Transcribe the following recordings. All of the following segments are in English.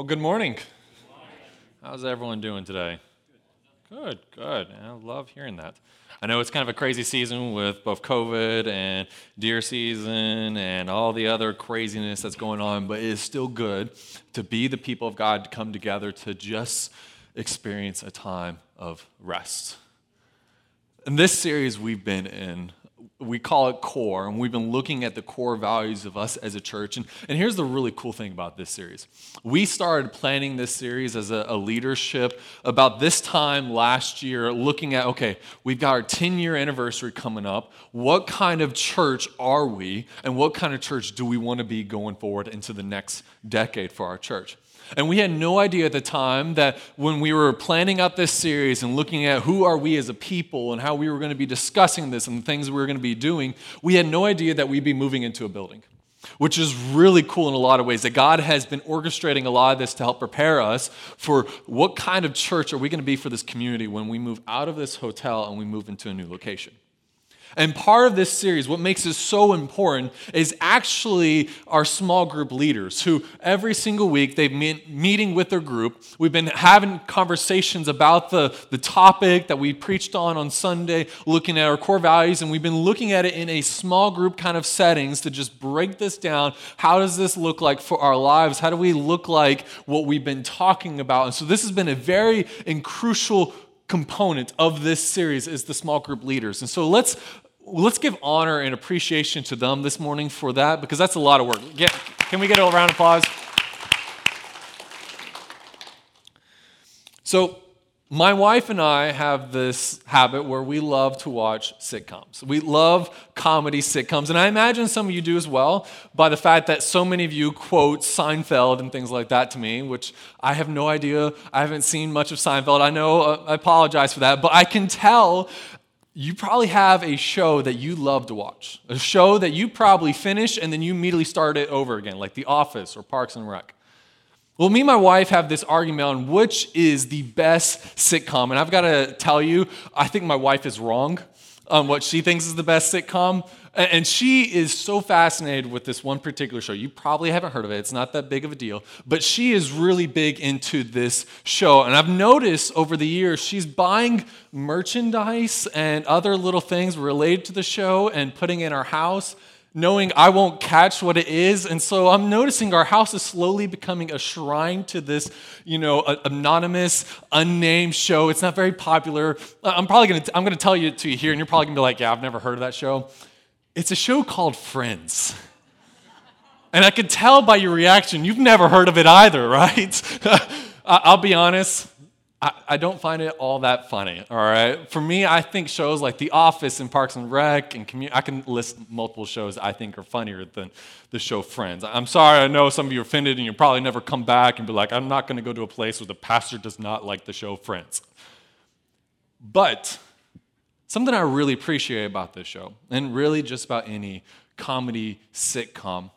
Well, good morning. How's everyone doing today? Good, good. I love hearing that. I know it's kind of a crazy season with both COVID and deer season and all the other craziness that's going on, but it is still good to be the people of God to come together to just experience a time of rest. In this series we've been in, we call it core, and we've been looking at the core values of us as a church. And, and here's the really cool thing about this series. We started planning this series as a, a leadership about this time last year, looking at okay, we've got our 10 year anniversary coming up. What kind of church are we, and what kind of church do we want to be going forward into the next decade for our church? And we had no idea at the time that when we were planning out this series and looking at who are we as a people and how we were going to be discussing this and the things we were going to be doing, we had no idea that we'd be moving into a building. Which is really cool in a lot of ways. That God has been orchestrating a lot of this to help prepare us for what kind of church are we going to be for this community when we move out of this hotel and we move into a new location. And part of this series, what makes it so important, is actually our small group leaders who every single week they've been meeting with their group. We've been having conversations about the, the topic that we preached on on Sunday, looking at our core values, and we've been looking at it in a small group kind of settings to just break this down. How does this look like for our lives? How do we look like what we've been talking about? And so this has been a very and crucial component of this series is the small group leaders. And so let's let's give honor and appreciation to them this morning for that because that's a lot of work. Can we get a round of applause? So, my wife and I have this habit where we love to watch sitcoms. We love comedy sitcoms, and I imagine some of you do as well by the fact that so many of you quote Seinfeld and things like that to me, which I have no idea. I haven't seen much of Seinfeld. I know, uh, I apologize for that, but I can tell you probably have a show that you love to watch, a show that you probably finish and then you immediately start it over again, like The Office or Parks and Rec. Well, me and my wife have this argument on which is the best sitcom. And I've got to tell you, I think my wife is wrong on what she thinks is the best sitcom. And she is so fascinated with this one particular show. You probably haven't heard of it, it's not that big of a deal. But she is really big into this show. And I've noticed over the years, she's buying merchandise and other little things related to the show and putting in our house knowing I won't catch what it is. And so I'm noticing our house is slowly becoming a shrine to this, you know, anonymous, unnamed show. It's not very popular. I'm probably going to, I'm going to tell you to you here, and you're probably going to be like, yeah, I've never heard of that show. It's a show called Friends. And I could tell by your reaction, you've never heard of it either, right? I'll be honest, I, I don't find it all that funny, all right? For me, I think shows like The Office and Parks and Rec and I can list multiple shows I think are funnier than the show Friends. I'm sorry, I know some of you are offended and you'll probably never come back and be like, I'm not going to go to a place where the pastor does not like the show Friends. But something I really appreciate about this show, and really just about any comedy sitcom,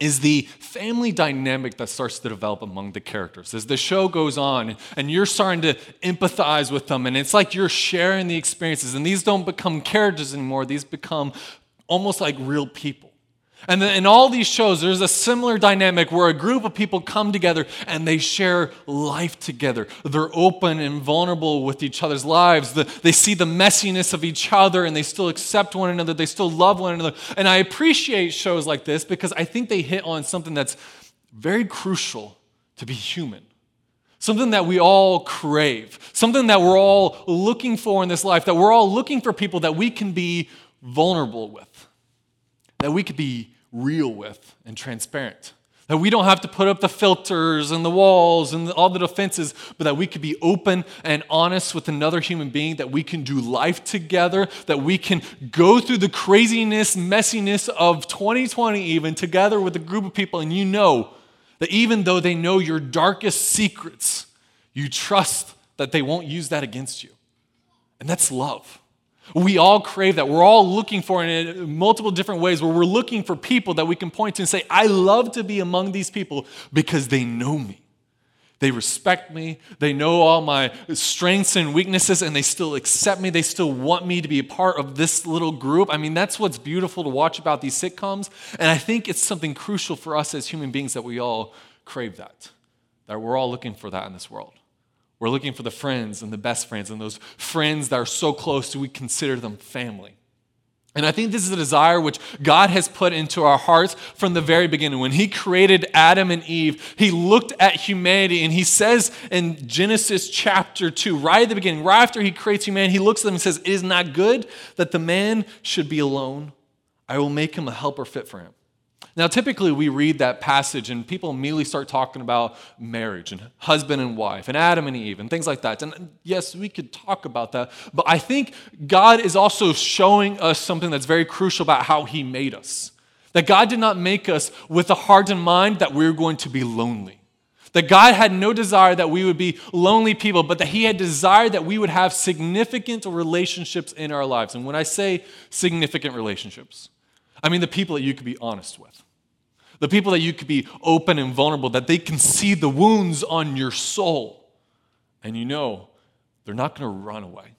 is the family dynamic that starts to develop among the characters. As the show goes on and you're starting to empathize with them, and it's like you're sharing the experiences, and these don't become characters anymore, these become almost like real people. And in all these shows, there's a similar dynamic where a group of people come together and they share life together. They're open and vulnerable with each other's lives. they see the messiness of each other and they still accept one another. They still love one another. And I appreciate shows like this because I think they hit on something that's very crucial to be human. Something that we all crave, something that we're all looking for in this life, that we're all looking for people that we can be vulnerable with that we could be real with and transparent. That we don't have to put up the filters and the walls and all the defenses, but that we could be open and honest with another human being, that we can do life together, that we can go through the craziness, messiness of 2020 even together with a group of people, and you know that even though they know your darkest secrets, you trust that they won't use that against you. And that's love. We all crave that. We're all looking for it in multiple different ways where we're looking for people that we can point to and say, I love to be among these people because they know me. They respect me. They know all my strengths and weaknesses, and they still accept me. They still want me to be a part of this little group. I mean, that's what's beautiful to watch about these sitcoms. And I think it's something crucial for us as human beings that we all crave that. that we're all looking for that in this world. We're looking for the friends and the best friends and those friends that are so close that we consider them family. And I think this is a desire which God has put into our hearts from the very beginning. When He created Adam and Eve, He looked at humanity and He says in Genesis chapter 2, right at the beginning, right after He creates humanity, He looks at them and says, It is not good that the man should be alone. I will make him a helper fit for him. Now, typically we read that passage and people immediately start talking about marriage and husband and wife and Adam and Eve and things like that. And yes, we could talk about that, but I think God is also showing us something that's very crucial about how He made us. That God did not make us with a heart and mind that we we're going to be lonely. That God had no desire that we would be lonely people, but that He had desired that we would have significant relationships in our lives. And when I say significant relationships, I mean the people that you could be honest with the people that you could be open and vulnerable, that they can see the wounds on your soul. And you know, they're not going to run away.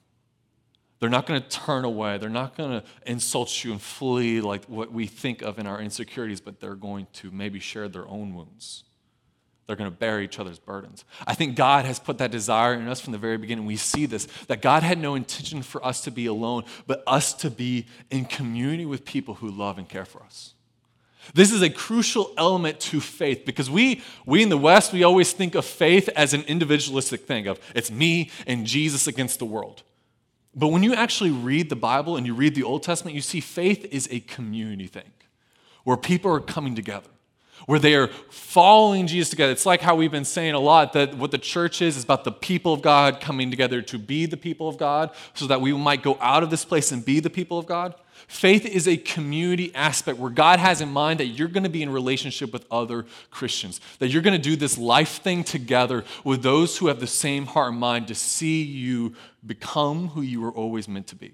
They're not going to turn away. They're not going to insult you and flee like what we think of in our insecurities, but they're going to maybe share their own wounds. They're going to bear each other's burdens. I think God has put that desire in us from the very beginning. We see this that God had no intention for us to be alone, but us to be in community with people who love and care for us. This is a crucial element to faith because we, we in the West, we always think of faith as an individualistic thing of it's me and Jesus against the world. But when you actually read the Bible and you read the Old Testament, you see faith is a community thing where people are coming together, where they are following Jesus together. It's like how we've been saying a lot that what the church is is about the people of God coming together to be the people of God so that we might go out of this place and be the people of God. Faith is a community aspect where God has in mind that you're going to be in relationship with other Christians, that you're going to do this life thing together with those who have the same heart and mind to see you become who you were always meant to be.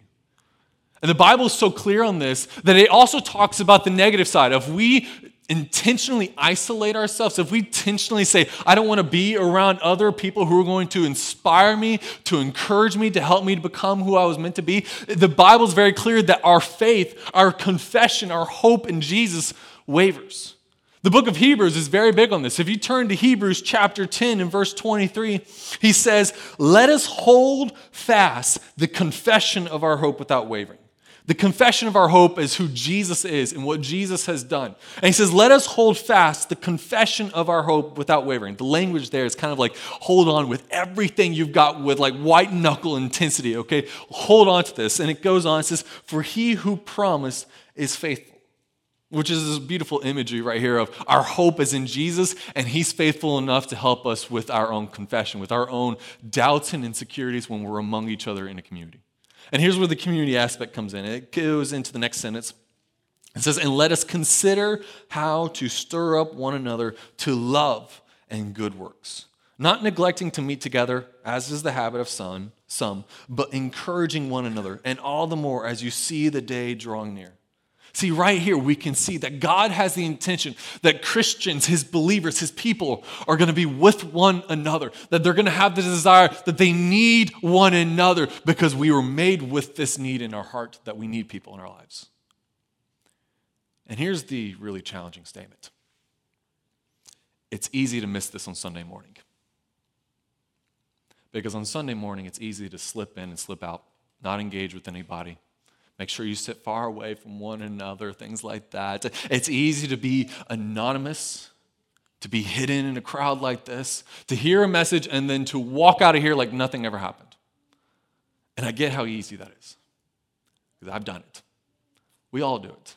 And the Bible is so clear on this that it also talks about the negative side. of we intentionally isolate ourselves, if we intentionally say, I don't want to be around other people who are going to inspire me, to encourage me, to help me to become who I was meant to be, the Bible is very clear that our faith, our confession, our hope in Jesus wavers. The book of Hebrews is very big on this. If you turn to Hebrews chapter 10 and verse 23, he says, Let us hold fast the confession of our hope without wavering. The confession of our hope is who Jesus is and what Jesus has done. And he says, Let us hold fast the confession of our hope without wavering. The language there is kind of like hold on with everything you've got with like white knuckle intensity, okay? Hold on to this. And it goes on, it says, For he who promised is faithful. Which is this beautiful imagery right here of our hope is in Jesus, and He's faithful enough to help us with our own confession, with our own doubts and insecurities when we're among each other in a community. And here's where the community aspect comes in. It goes into the next sentence. It says, And let us consider how to stir up one another to love and good works, not neglecting to meet together, as is the habit of some, some, but encouraging one another, and all the more as you see the day drawing near. See, right here, we can see that God has the intention that Christians, his believers, his people, are going to be with one another, that they're going to have the desire that they need one another because we were made with this need in our heart that we need people in our lives. And here's the really challenging statement it's easy to miss this on Sunday morning. Because on Sunday morning, it's easy to slip in and slip out, not engage with anybody, Make sure you sit far away from one another, things like that. It's easy to be anonymous, to be hidden in a crowd like this, to hear a message and then to walk out of here like nothing ever happened. And I get how easy that is, because I've done it. We all do it.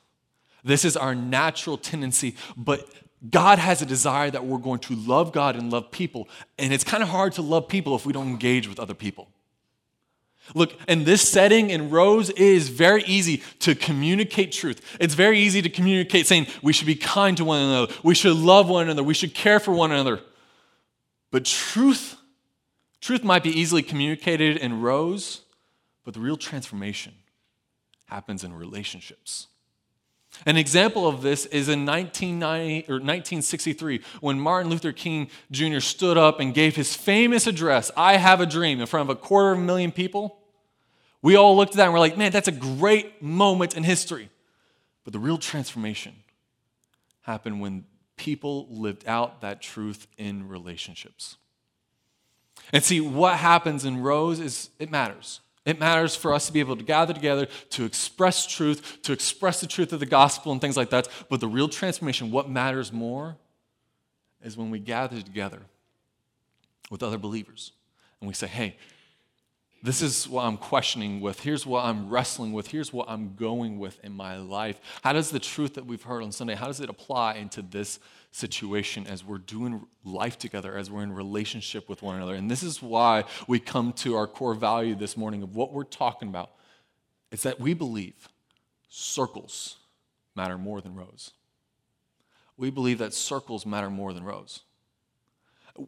This is our natural tendency, but God has a desire that we're going to love God and love people. And it's kind of hard to love people if we don't engage with other people. Look, in this setting in rows, it is very easy to communicate truth. It's very easy to communicate saying we should be kind to one another, we should love one another, we should care for one another. But truth, truth might be easily communicated in rows, but the real transformation happens in relationships. An example of this is in 1990, or 1963 when Martin Luther King Jr. stood up and gave his famous address, I Have a Dream, in front of a quarter of a million people. We all looked at that and we're like, man, that's a great moment in history. But the real transformation happened when people lived out that truth in relationships. And see, what happens in rows is it matters. It matters for us to be able to gather together to express truth, to express the truth of the gospel and things like that. But the real transformation, what matters more, is when we gather together with other believers and we say, hey, this is what I'm questioning with. Here's what I'm wrestling with. Here's what I'm going with in my life. How does the truth that we've heard on Sunday, how does it apply into this situation as we're doing life together, as we're in relationship with one another? And this is why we come to our core value this morning of what we're talking about. It's that we believe circles matter more than rows. We believe that circles matter more than rows.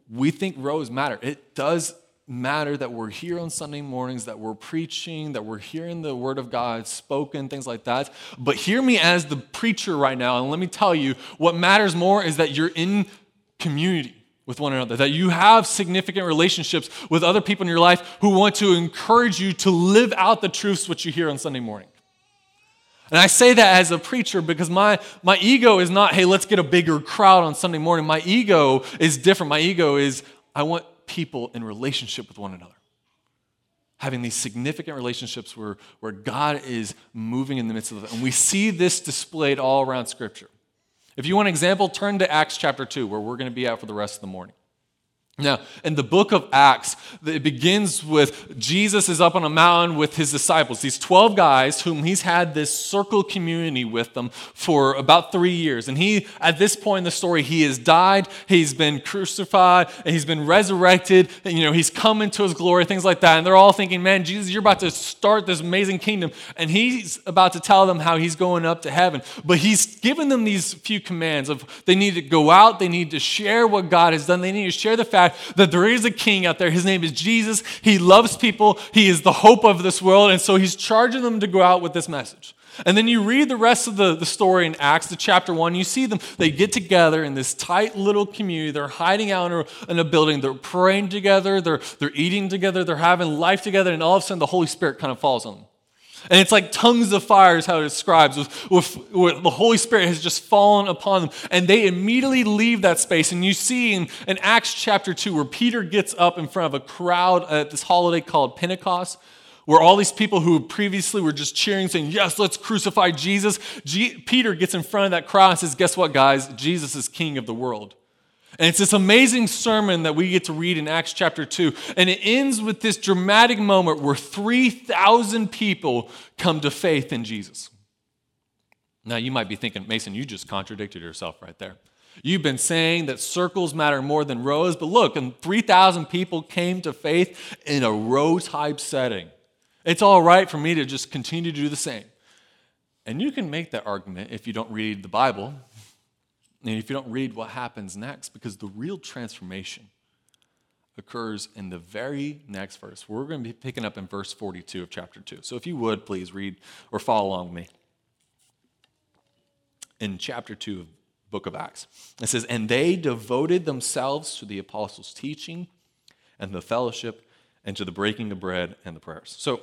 We think rows matter. It does matter that we're here on Sunday mornings, that we're preaching, that we're hearing the word of God spoken, things like that. But hear me as the preacher right now, and let me tell you what matters more is that you're in community with one another, that you have significant relationships with other people in your life who want to encourage you to live out the truths which you hear on Sunday morning. And I say that as a preacher because my, my ego is not, hey, let's get a bigger crowd on Sunday morning. My ego is different. My ego is, I want people in relationship with one another. Having these significant relationships where, where God is moving in the midst of them. And we see this displayed all around Scripture. If you want an example, turn to Acts chapter 2, where we're going to be at for the rest of the morning. Now, in the book of Acts, it begins with Jesus is up on a mountain with his disciples, these 12 guys whom he's had this circle community with them for about three years. And he, at this point in the story, he has died, he's been crucified, and he's been resurrected, and you know, he's come into his glory, things like that. And they're all thinking, man, Jesus, you're about to start this amazing kingdom. And he's about to tell them how he's going up to heaven. But he's given them these few commands of they need to go out, they need to share what God has done, they need to share the fact that there is a king out there. His name is Jesus. He loves people, he is the hope of this world. And so he's charging them to go out with this message. And then you read the rest of the, the story in Acts, the chapter one, you see them, they get together in this tight little community. They're hiding out in a, in a, building. They're praying together. They're, they're eating together. They're having life together. And all of a sudden, the Holy Spirit kind of falls on them. And it's like tongues of fire, is how it describes, with, with, with, the Holy Spirit has just fallen upon them. And they immediately leave that space. And you see in, in Acts chapter 2, where Peter gets up in front of a crowd at this holiday called Pentecost, where all these people who previously were just cheering, saying, Yes, let's crucify Jesus. G- Peter gets in front of that crowd and says, Guess what, guys? Jesus is king of the world. And it's this amazing sermon that we get to read in Acts chapter 2. And it ends with this dramatic moment where 3,000 people come to faith in Jesus. Now, you might be thinking, Mason, you just contradicted yourself right there. You've been saying that circles matter more than rows, but look, and 3,000 people came to faith in a row type setting. It's all right for me to just continue to do the same. And you can make that argument if you don't read the Bible and if you don't read what happens next, because the real transformation occurs in the very next verse. We're going to be picking up in verse 42 of chapter 2. So if you would, please read or follow along with me. In chapter 2 of book of Acts, it says, And they devoted themselves to the apostles' teaching and the fellowship and to the breaking of bread and the prayers. So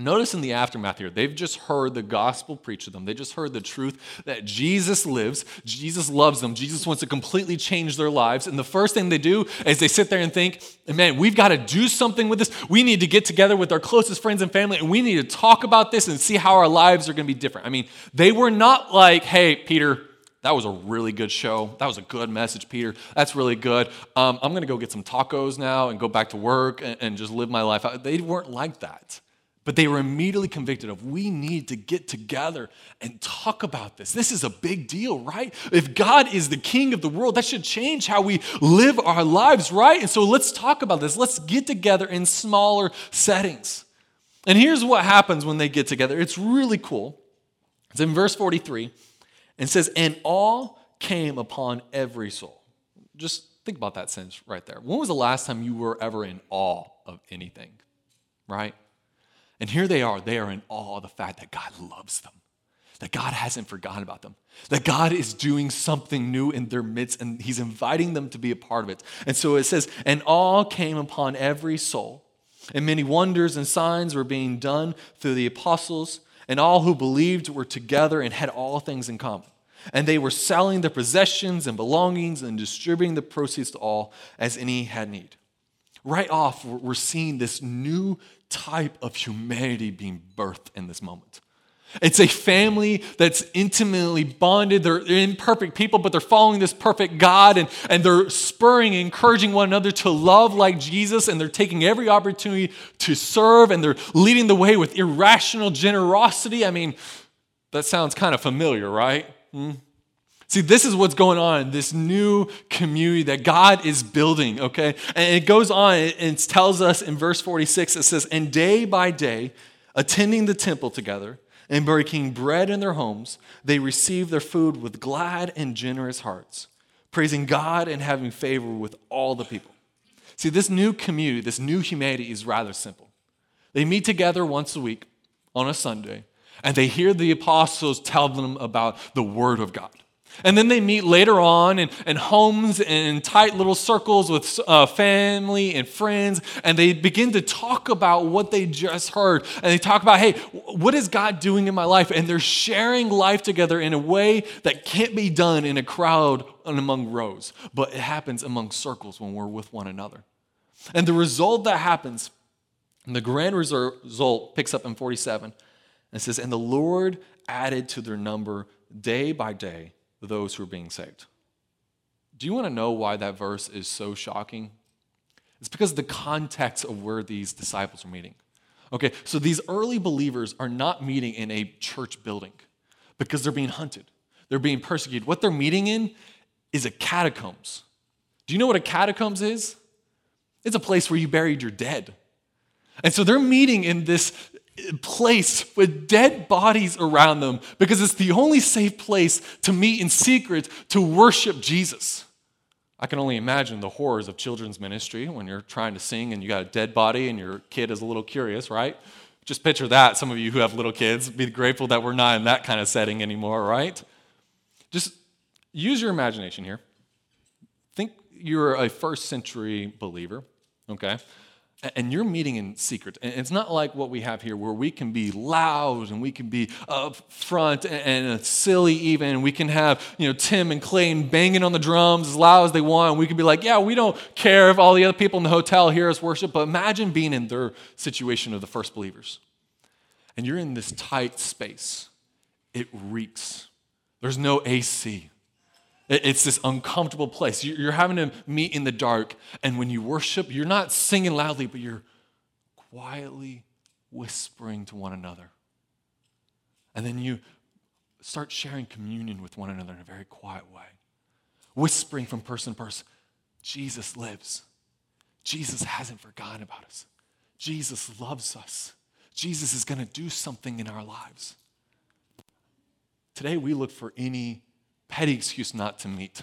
Notice in the aftermath here, they've just heard the gospel preached to them. They just heard the truth that Jesus lives, Jesus loves them, Jesus wants to completely change their lives. And the first thing they do is they sit there and think, man, we've got to do something with this. We need to get together with our closest friends and family, and we need to talk about this and see how our lives are going to be different. I mean, they were not like, hey, Peter, that was a really good show. That was a good message, Peter. That's really good. Um, I'm going to go get some tacos now and go back to work and, and just live my life. They weren't like that. But they were immediately convicted of we need to get together and talk about this. This is a big deal, right? If God is the king of the world, that should change how we live our lives, right? And so let's talk about this. Let's get together in smaller settings. And here's what happens when they get together it's really cool. It's in verse 43 and says, And all came upon every soul. Just think about that sentence right there. When was the last time you were ever in awe of anything, right? And here they are. They are in awe of the fact that God loves them, that God hasn't forgotten about them, that God is doing something new in their midst, and He's inviting them to be a part of it. And so it says, and awe came upon every soul, and many wonders and signs were being done through the apostles, and all who believed were together and had all things in common. And they were selling their possessions and belongings and distributing the proceeds to all as any had need. Right off, we're seeing this new type of humanity being birthed in this moment. It's a family that's intimately bonded. They're imperfect people, but they're following this perfect God and, and they're spurring, and encouraging one another to love like Jesus, and they're taking every opportunity to serve and they're leading the way with irrational generosity. I mean, that sounds kind of familiar, right? Hmm? See, this is what's going on this new community that God is building, okay? And it goes on and tells us in verse 46, it says, And day by day, attending the temple together, and breaking bread in their homes, they received their food with glad and generous hearts, praising God and having favor with all the people. See, this new community, this new humanity is rather simple. They meet together once a week on a Sunday, and they hear the apostles tell them about the Word of God. And then they meet later on in, in homes in tight little circles with uh, family and friends, and they begin to talk about what they just heard. And they talk about, hey, what is God doing in my life? And they're sharing life together in a way that can't be done in a crowd and among rows, but it happens among circles when we're with one another. And the result that happens, and the grand result picks up in 47, and says, And the Lord added to their number day by day those who are being saved. Do you want to know why that verse is so shocking? It's because of the context of where these disciples are meeting. Okay, so these early believers are not meeting in a church building because they're being hunted, they're being persecuted. What they're meeting in is a catacombs. Do you know what a catacombs is? It's a place where you buried your dead. And so they're meeting in this place with dead bodies around them because it's the only safe place to meet in secret to worship Jesus. I can only imagine the horrors of children's ministry when you're trying to sing and you got a dead body and your kid is a little curious, right? Just picture that. Some of you who have little kids, be grateful that we're not in that kind of setting anymore, right? Just use your imagination here. Think you're a first century believer, okay? And you're meeting in secret. And it's not like what we have here where we can be loud and we can be up front and silly even. And we can have, you know, Tim and Clayton banging on the drums as loud as they want. And we can be like, yeah, we don't care if all the other people in the hotel hear us worship. But imagine being in their situation of the first believers. And you're in this tight space. It reeks. There's no AC. It's this uncomfortable place. You're having to meet in the dark. And when you worship, you're not singing loudly, but you're quietly whispering to one another. And then you start sharing communion with one another in a very quiet way, whispering from person to person Jesus lives. Jesus hasn't forgotten about us. Jesus loves us. Jesus is going to do something in our lives. Today, we look for any petty excuse not to meet.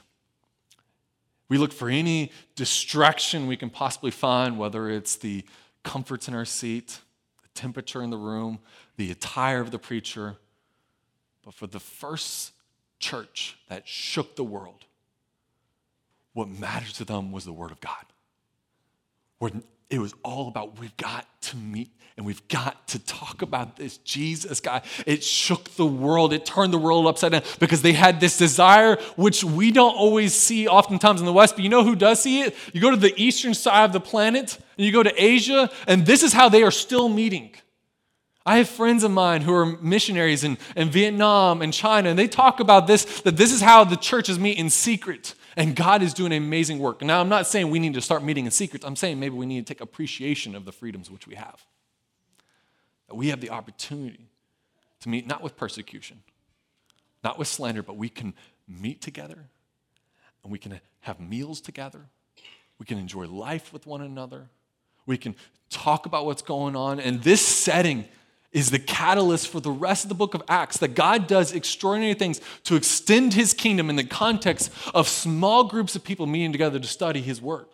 We look for any distraction we can possibly find, whether it's the comforts in our seat, the temperature in the room, the attire of the preacher. But for the first church that shook the world, what mattered to them was the Word of God. It was all about we've got to meet and we've got to talk about this Jesus guy. It shook the world, it turned the world upside down because they had this desire, which we don't always see oftentimes in the West, but you know who does see it? You go to the eastern side of the planet and you go to Asia, and this is how they are still meeting. I have friends of mine who are missionaries in, in Vietnam and China, and they talk about this that this is how the churches meet in secret. And God is doing amazing work. Now, I'm not saying we need to start meeting in secret. I'm saying maybe we need to take appreciation of the freedoms which we have. That we have the opportunity to meet not with persecution, not with slander, but we can meet together and we can have meals together. We can enjoy life with one another. We can talk about what's going on. And this setting is the catalyst for the rest of the book of Acts that God does extraordinary things to extend his kingdom in the context of small groups of people meeting together to study his word.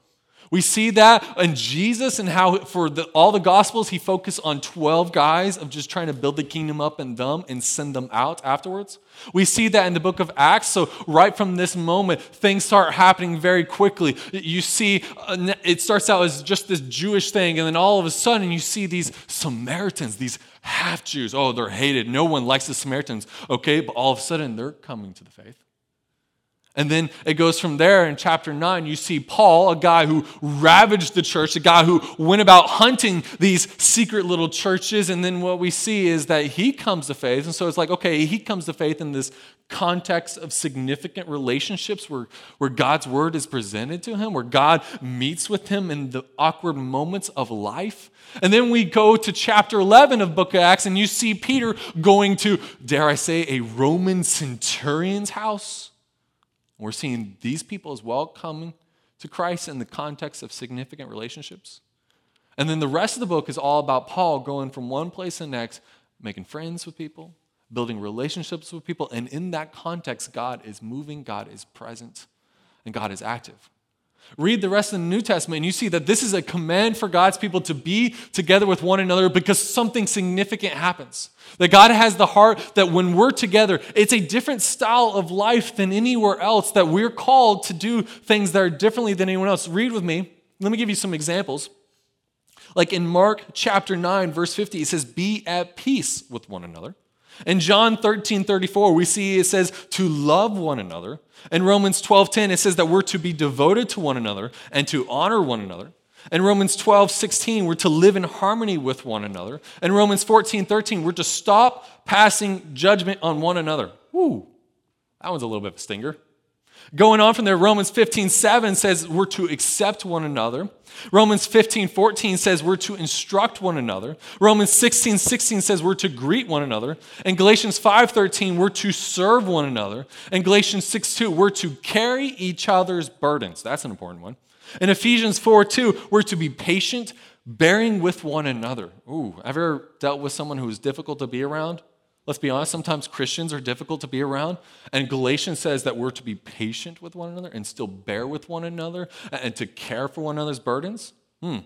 We see that in Jesus and how for the, all the Gospels, he focused on 12 guys of just trying to build the kingdom up in them and send them out afterwards. We see that in the book of Acts. So, right from this moment, things start happening very quickly. You see, uh, it starts out as just this Jewish thing, and then all of a sudden, you see these Samaritans, these half Jews. Oh, they're hated. No one likes the Samaritans. Okay, but all of a sudden, they're coming to the faith. And then it goes from there in chapter 9. You see Paul, a guy who ravaged the church, a guy who went about hunting these secret little churches. And then what we see is that he comes to faith. And so it's like, okay, he comes to faith in this context of significant relationships where, where God's word is presented to him, where God meets with him in the awkward moments of life. And then we go to chapter 11 of book of Acts, and you see Peter going to, dare I say, a Roman centurion's house we're seeing these people as well coming to Christ in the context of significant relationships. And then the rest of the book is all about Paul going from one place to the next, making friends with people, building relationships with people. And in that context, God is moving, God is present, and God is active. Read the rest of the New Testament and you see that this is a command for God's people to be together with one another because something significant happens. That God has the heart that when we're together, it's a different style of life than anywhere else, that we're called to do things that are differently than anyone else. Read with me. Let me give you some examples. Like in Mark chapter 9, verse 50, it says, Be at peace with one another. In John 13, 34, we see it says to love one another. In Romans 12, 10, it says that we're to be devoted to one another and to honor one another. In Romans 12, 16, we're to live in harmony with one another. In Romans 14, 13, we're to stop passing judgment on one another. Woo, that one's a little bit of a stinger. Going on from there, Romans 15, 7 says we're to accept one another. Romans 15, 14 says we're to instruct one another. Romans 16, 16 says we're to greet one another. And Galatians 5, 13, we're to serve one another. And Galatians 6, 2, we're to carry each other's burdens. That's an important one. In Ephesians 4, 2, we're to be patient, bearing with one another. Ooh, ever dealt with someone who is difficult to be around? Let's be honest, sometimes Christians are difficult to be around. And Galatians says that we're to be patient with one another and still bear with one another and to care for one another's burdens. Hmm.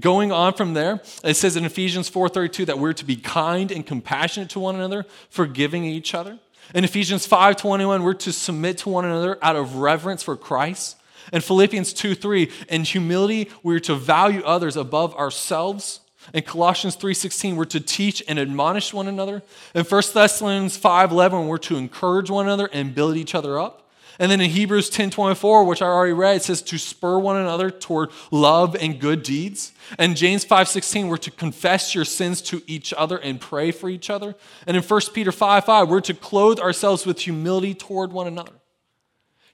Going on from there, it says in Ephesians 4:32 that we're to be kind and compassionate to one another, forgiving each other. In Ephesians 5:21, we're to submit to one another out of reverence for Christ. In Philippians 2:3, in humility, we're to value others above ourselves. In Colossians 3:16, we're to teach and admonish one another. In 1 Thessalonians 5:11, we're to encourage one another and build each other up. And then in Hebrews 10:24, which I already read, it says to spur one another toward love and good deeds. And James 5:16, we're to confess your sins to each other and pray for each other. And in 1 Peter 5:5, we're to clothe ourselves with humility toward one another.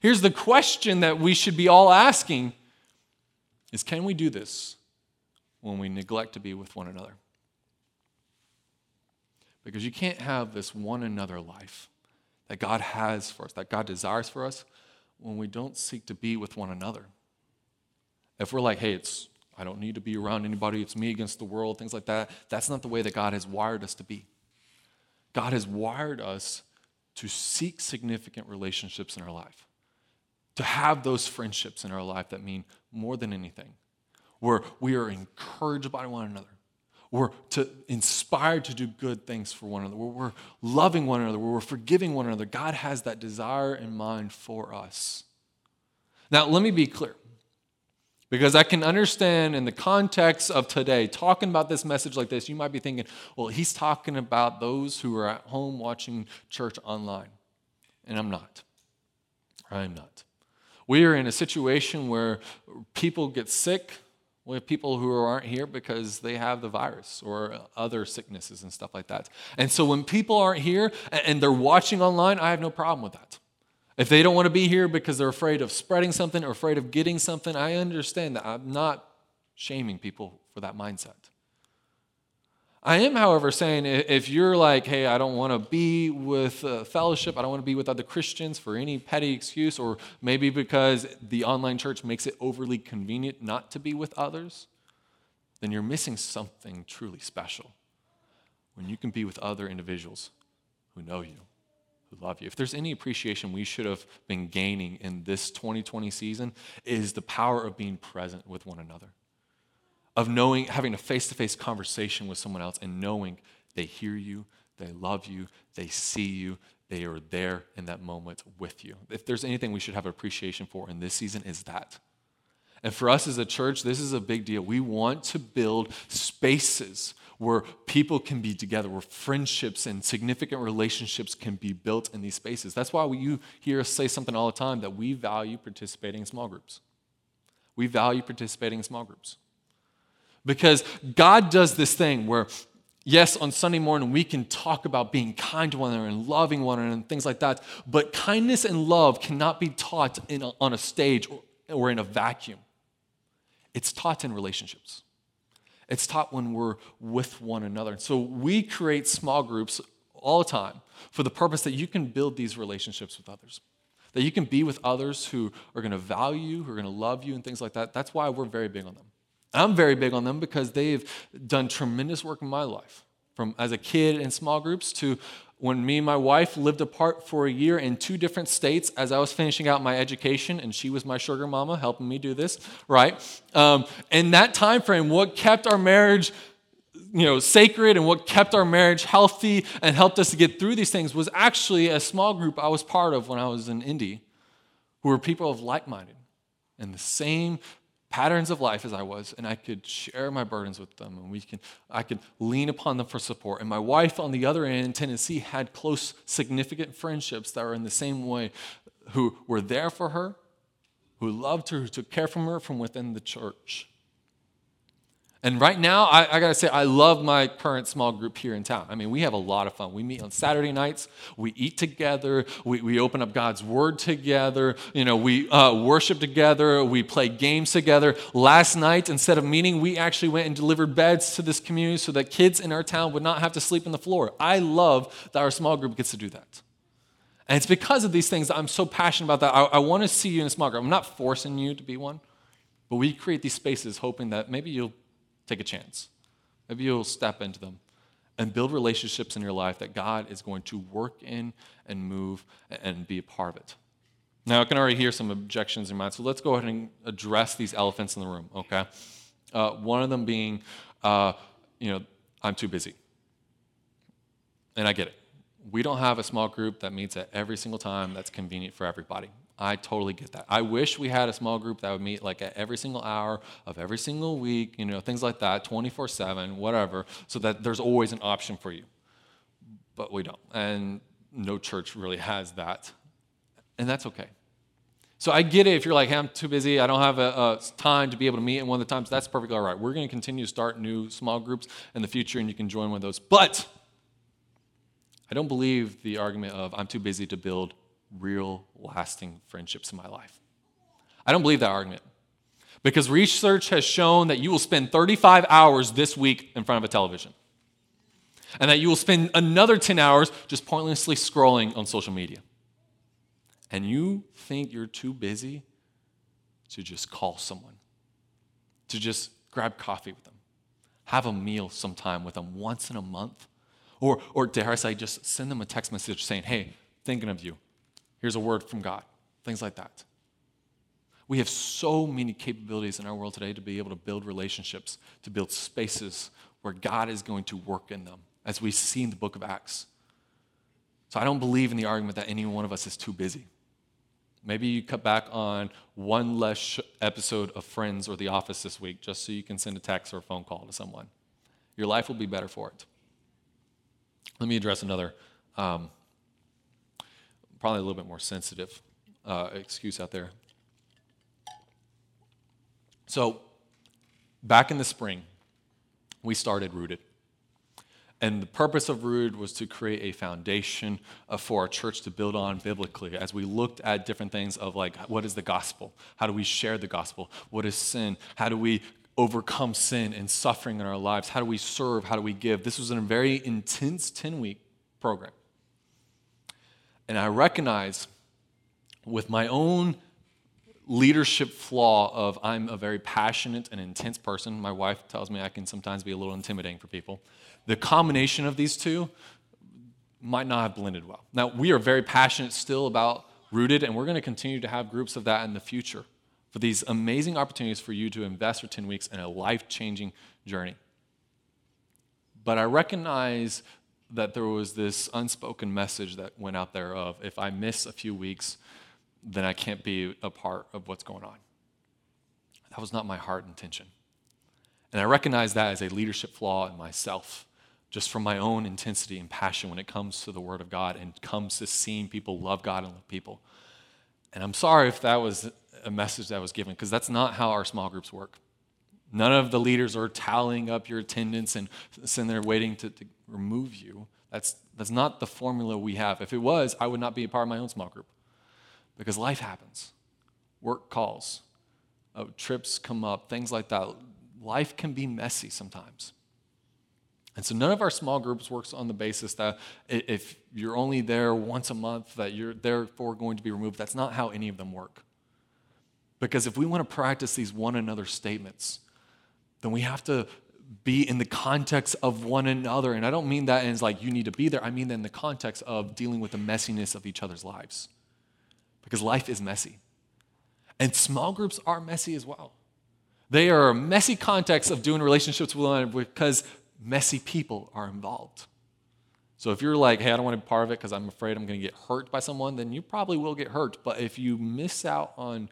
Here's the question that we should be all asking is can we do this? When we neglect to be with one another. Because you can't have this one another life that God has for us, that God desires for us, when we don't seek to be with one another. If we're like, hey, it's I don't need to be around anybody, it's me against the world, things like that, that's not the way that God has wired us to be. God has wired us to seek significant relationships in our life, to have those friendships in our life that mean more than anything where we are encouraged by one another. We're to, inspired to do good things for one another. Where we're loving one another. Where we're forgiving one another. God has that desire in mind for us. Now, let me be clear. Because I can understand in the context of today, talking about this message like this, you might be thinking, well, he's talking about those who are at home watching church online. And I'm not. I'm not. We are in a situation where people get sick, we have people who aren't here because they have the virus or other sicknesses and stuff like that. And so when people aren't here and they're watching online, I have no problem with that. If they don't want to be here because they're afraid of spreading something or afraid of getting something, I understand that. I'm not shaming people for that mindset. I am, however, saying if you're like, hey, I don't want to be with uh, fellowship, I don't want to be with other Christians for any petty excuse, or maybe because the online church makes it overly convenient not to be with others, then you're missing something truly special when you can be with other individuals who know you, who love you. If there's any appreciation we should have been gaining in this 2020 season, is the power of being present with one another, of knowing, having a face to face conversation with someone else and knowing they hear you, they love you, they see you, they are there in that moment with you. If there's anything we should have appreciation for in this season, is that. And for us as a church, this is a big deal. We want to build spaces where people can be together, where friendships and significant relationships can be built in these spaces. That's why we, you hear us say something all the time that we value participating in small groups. We value participating in small groups. Because God does this thing where Yes, on Sunday morning, we can talk about being kind to one another and loving one another and things like that. But kindness and love cannot be taught a, on a stage or, or in a vacuum. It's taught in relationships, it's taught when we're with one another. So we create small groups all the time for the purpose that you can build these relationships with others. That you can be with others who are going to value you, who are going to love you, and things like that. That's why we're very big on them. I'm very big on them because they've done tremendous work in my life. From as a kid in small groups to when me and my wife lived apart for a year in two different states as I was finishing out my education, and she was my sugar mama helping me do this, right? Um, in that time frame, what kept our marriage you know sacred and what kept our marriage healthy and helped us to get through these things was actually a small group I was part of when I was in Indy, who were people of like-minded and the same patterns of life as I was, and I could share my burdens with them, and we can, I could lean upon them for support. And my wife, on the other end in Tennessee, had close, significant friendships that were in the same way, who were there for her, who loved her, who took care from her from within the church. And right now, I, I, gotta say, I love my current small group here in town. I mean, we have a lot of fun. We meet on Saturday nights, we eat together, we, we open up God's Word together, you know, we uh, worship together, we play games together. Last night, instead of meeting, we actually went and delivered beds to this community so that kids in our town would not have to sleep on the floor. I love that our small group gets to do that. And it's because of these things I'm so passionate about that. I, I wanna see you in a small group. I'm not forcing you to be one, but we create these spaces hoping that maybe you'll Take a chance. Maybe you'll step into them and build relationships in your life that God is going to work in and move and be a part of it. Now, I can already hear some objections in mind, so let's go ahead and address these elephants in the room, okay? Uh, one of them being, uh, you know, I'm too busy. And I get it. We don't have a small group that meets at every single time that's convenient for everybody. I totally get that. I wish we had a small group that would meet like at every single hour of every single week, you know, things like that, 24 7, whatever, so that there's always an option for you. But we don't. And no church really has that. And that's okay. So I get it if you're like, hey, I'm too busy, I don't have a, a time to be able to meet in one of the times. That's perfectly all right. We're going to continue to start new small groups in the future, and you can join one of those. But I don't believe the argument of I'm too busy to build real, lasting friendships in my life. I don't believe that argument because research has shown that you will spend 35 hours this week in front of a television and that you will spend another 10 hours just pointlessly scrolling on social media. And you think you're too busy to just call someone, to just grab coffee with them, have a meal sometime with them once in a month, or, or dare I say, just send them a text message saying, hey, thinking of you. Here's a word from God, things like that. We have so many capabilities in our world today to be able to build relationships, to build spaces where God is going to work in them, as we see in the book of Acts. So I don't believe in the argument that any one of us is too busy. Maybe you cut back on one less episode of Friends or The Office this week just so you can send a text or a phone call to someone. Your life will be better for it. Let me address another um, probably a little bit more sensitive uh, excuse out there. So, back in the spring, we started Rooted. And the purpose of Rooted was to create a foundation uh, for our church to build on biblically as we looked at different things of like, what is the gospel? How do we share the gospel? What is sin? How do we overcome sin and suffering in our lives? How do we serve? How do we give? This was a very intense 10 week program. And I recognize with my own leadership flaw of I'm a very passionate and intense person. My wife tells me I can sometimes be a little intimidating for people. The combination of these two might not have blended well. Now, we are very passionate still about rooted, and we're going to continue to have groups of that in the future for these amazing opportunities for you to invest for 10 weeks in a life changing journey. But I recognize that there was this unspoken message that went out there of if I miss a few weeks, then I can't be a part of what's going on. That was not my heart intention. And I recognize that as a leadership flaw in myself, just from my own intensity and passion when it comes to the Word of God and comes to seeing people love God and love people. And I'm sorry if that was a message that was given, because that's not how our small groups work. None of the leaders are tallying up your attendance and sitting there waiting to, to remove you. That's, that's not the formula we have. If it was, I would not be a part of my own small group because life happens. Work calls, uh, trips come up, things like that. Life can be messy sometimes. And so none of our small groups works on the basis that if you're only there once a month, that you're therefore going to be removed. That's not how any of them work. Because if we want to practice these one another statements, then we have to be in the context of one another. And I don't mean that as like you need to be there, I mean that in the context of dealing with the messiness of each other's lives. Because life is messy. And small groups are messy as well. They are a messy context of doing relationships with one because messy people are involved. So if you're like, hey, I don't want to be part of it because I'm afraid I'm going to get hurt by someone, then you probably will get hurt. But if you miss out on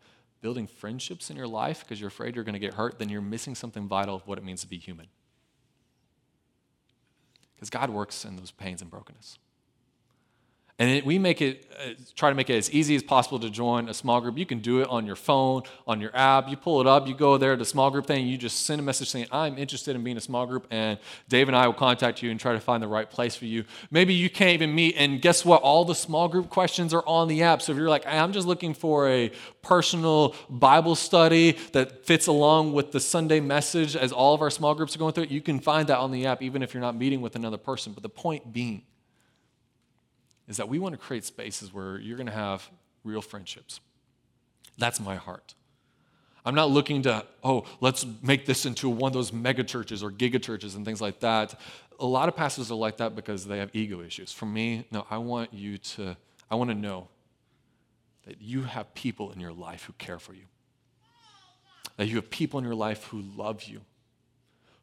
building friendships in your life because you're afraid you're going to get hurt, then you're missing something vital of what it means to be human. Because God works in those pains and brokenness. And it, we make it, uh, try to make it as easy as possible to join a small group. You can do it on your phone, on your app. You pull it up, you go there to the small group thing, you just send a message saying, I'm interested in being a small group, and Dave and I will contact you and try to find the right place for you. Maybe you can't even meet, and guess what? All the small group questions are on the app. So if you're like, I'm just looking for a personal Bible study that fits along with the Sunday message as all of our small groups are going through it, you can find that on the app, even if you're not meeting with another person. But the point being, is that we want to create spaces where you're going to have real friendships. That's my heart. I'm not looking to, oh, let's make this into one of those mega churches or giga churches and things like that. A lot of pastors are like that because they have ego issues. For me, no, I want you to, I want to know that you have people in your life who care for you, that you have people in your life who love you,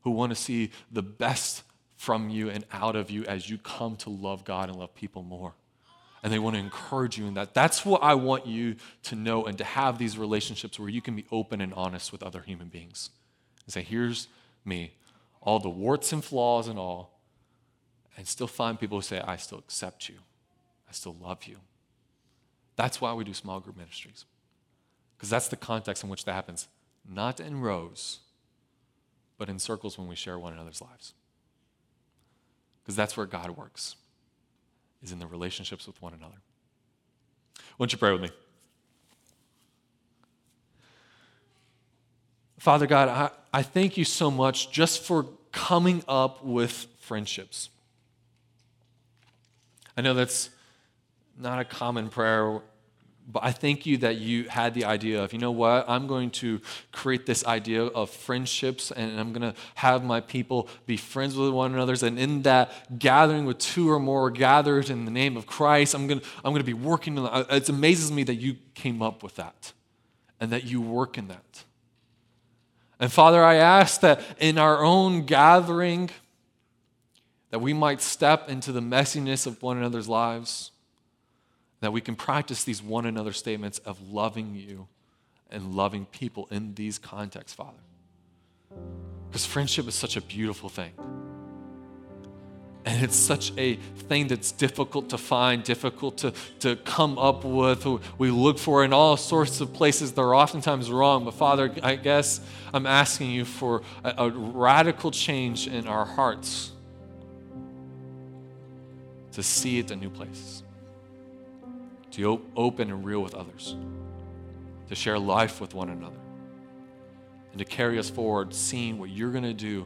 who want to see the best from you and out of you as you come to love God and love people more. And they want to encourage you in that. That's what I want you to know and to have these relationships where you can be open and honest with other human beings and say, here's me, all the warts and flaws and all, and still find people who say, I still accept you, I still love you. That's why we do small group ministries. Because that's the context in which that happens. Not in rows, but in circles when we share one another's lives. Because that's where God works, is in the relationships with one another. Won't you pray with me? Father God, I, I thank you so much just for coming up with friendships. I know that's not a common prayer but I thank you that you had the idea of, you know what, I'm going to create this idea of friendships and I'm going to have my people be friends with one another. And in that gathering with two or more gathered in the name of Christ, I'm going to, I'm going to be working. It amazes me that you came up with that and that you work in that. And Father, I ask that in our own gathering, that we might step into the messiness of one another's lives that we can practice these one another statements of loving you and loving people in these contexts, Father. Because friendship is such a beautiful thing. And it's such a thing that's difficult to find, difficult to, to come up with. We look for in all sorts of places that are oftentimes wrong. But Father, I guess I'm asking you for a, a radical change in our hearts to see it a new places to open and real with others, to share life with one another, and to carry us forward, seeing what you're going to do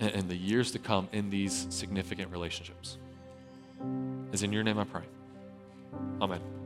in, in the years to come in these significant relationships. Is in your name I pray. Amen.